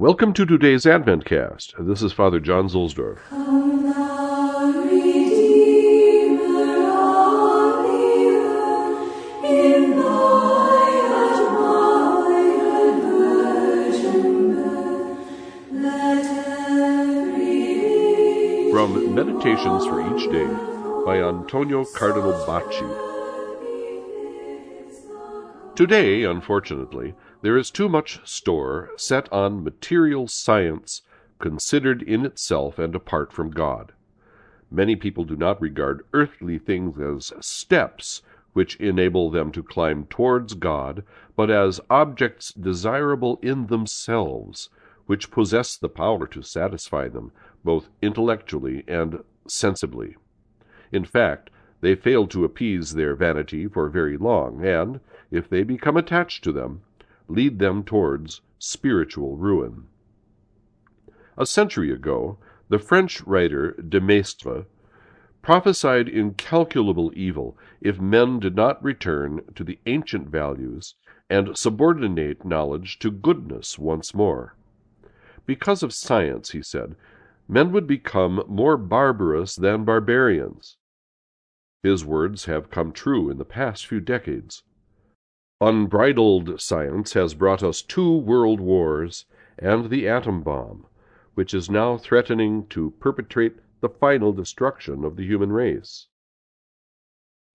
Welcome to today's Adventcast. This is Father John age From Meditations for Each Day by Antonio Cardinal Bacci. Today, unfortunately, there is too much store set on material science considered in itself and apart from God. Many people do not regard earthly things as steps which enable them to climb towards God, but as objects desirable in themselves, which possess the power to satisfy them, both intellectually and sensibly. In fact, they fail to appease their vanity for very long, and, if they become attached to them, lead them towards spiritual ruin. A century ago, the French writer de Maistre prophesied incalculable evil if men did not return to the ancient values and subordinate knowledge to goodness once more. Because of science, he said, men would become more barbarous than barbarians. His words have come true in the past few decades. Unbridled science has brought us two world wars and the atom bomb, which is now threatening to perpetrate the final destruction of the human race.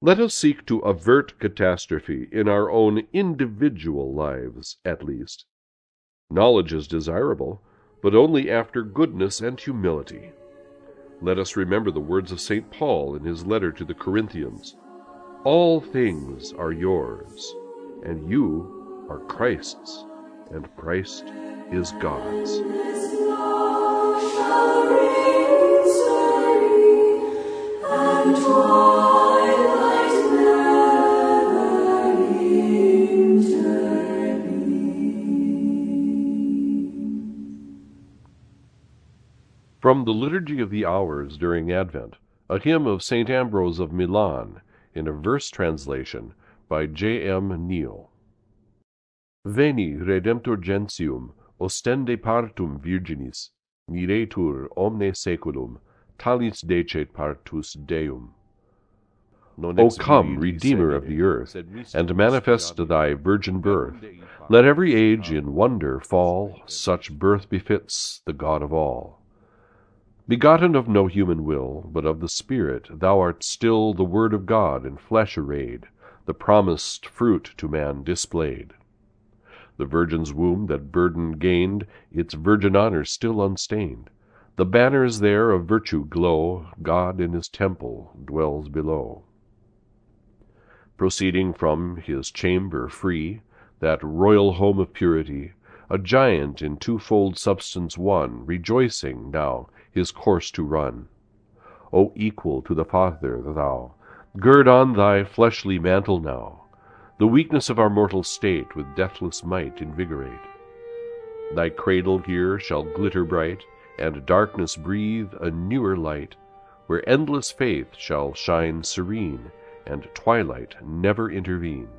Let us seek to avert catastrophe in our own individual lives, at least. Knowledge is desirable, but only after goodness and humility. Let us remember the words of St. Paul in his letter to the Corinthians All things are yours and you are Christ's, and Christ is God's. From the Liturgy of the Hours during Advent, a hymn of St. Ambrose of Milan, in a verse translation by J. M. Neale. Veni, Redemptor gentium, ostende partum virginis, miretur omne saeculum, talis decet partus Deum. O come, Redeemer of the earth, and manifest thy virgin birth. Let every age in wonder fall, such birth befits the God of all. Begotten of no human will, but of the Spirit, thou art still the Word of God in flesh arrayed, the promised fruit to man displayed. The Virgin's womb that burden gained its virgin honor still unstained. The banners there of virtue glow, God in his temple dwells below. Proceeding from his chamber free, that royal home of purity, a giant in twofold substance one, rejoicing now his course to run. O equal to the Father, thou, gird on thy fleshly mantle now, the weakness of our mortal state with deathless might invigorate. Thy cradle here shall glitter bright, and darkness breathe a newer light, where endless faith shall shine serene, and twilight never intervene.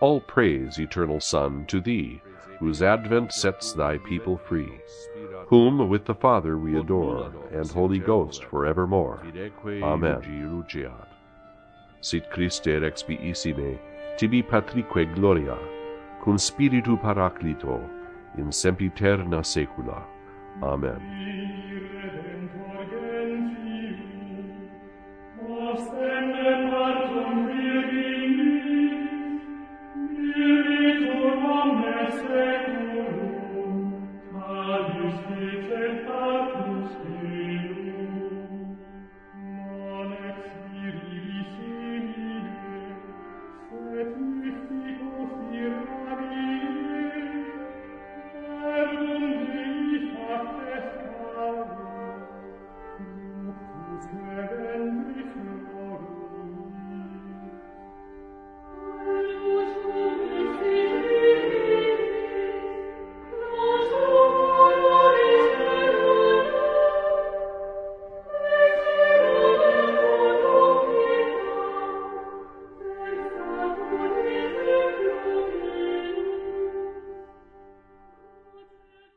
All praise, eternal Son, to thee, whose advent sets thy people free, whom with the Father we adore, and Holy Ghost for evermore. Amen. Sit Christe rex piissime, tibi patrique gloria, cum spiritu paraclito, in sempiterna saecula. Amen.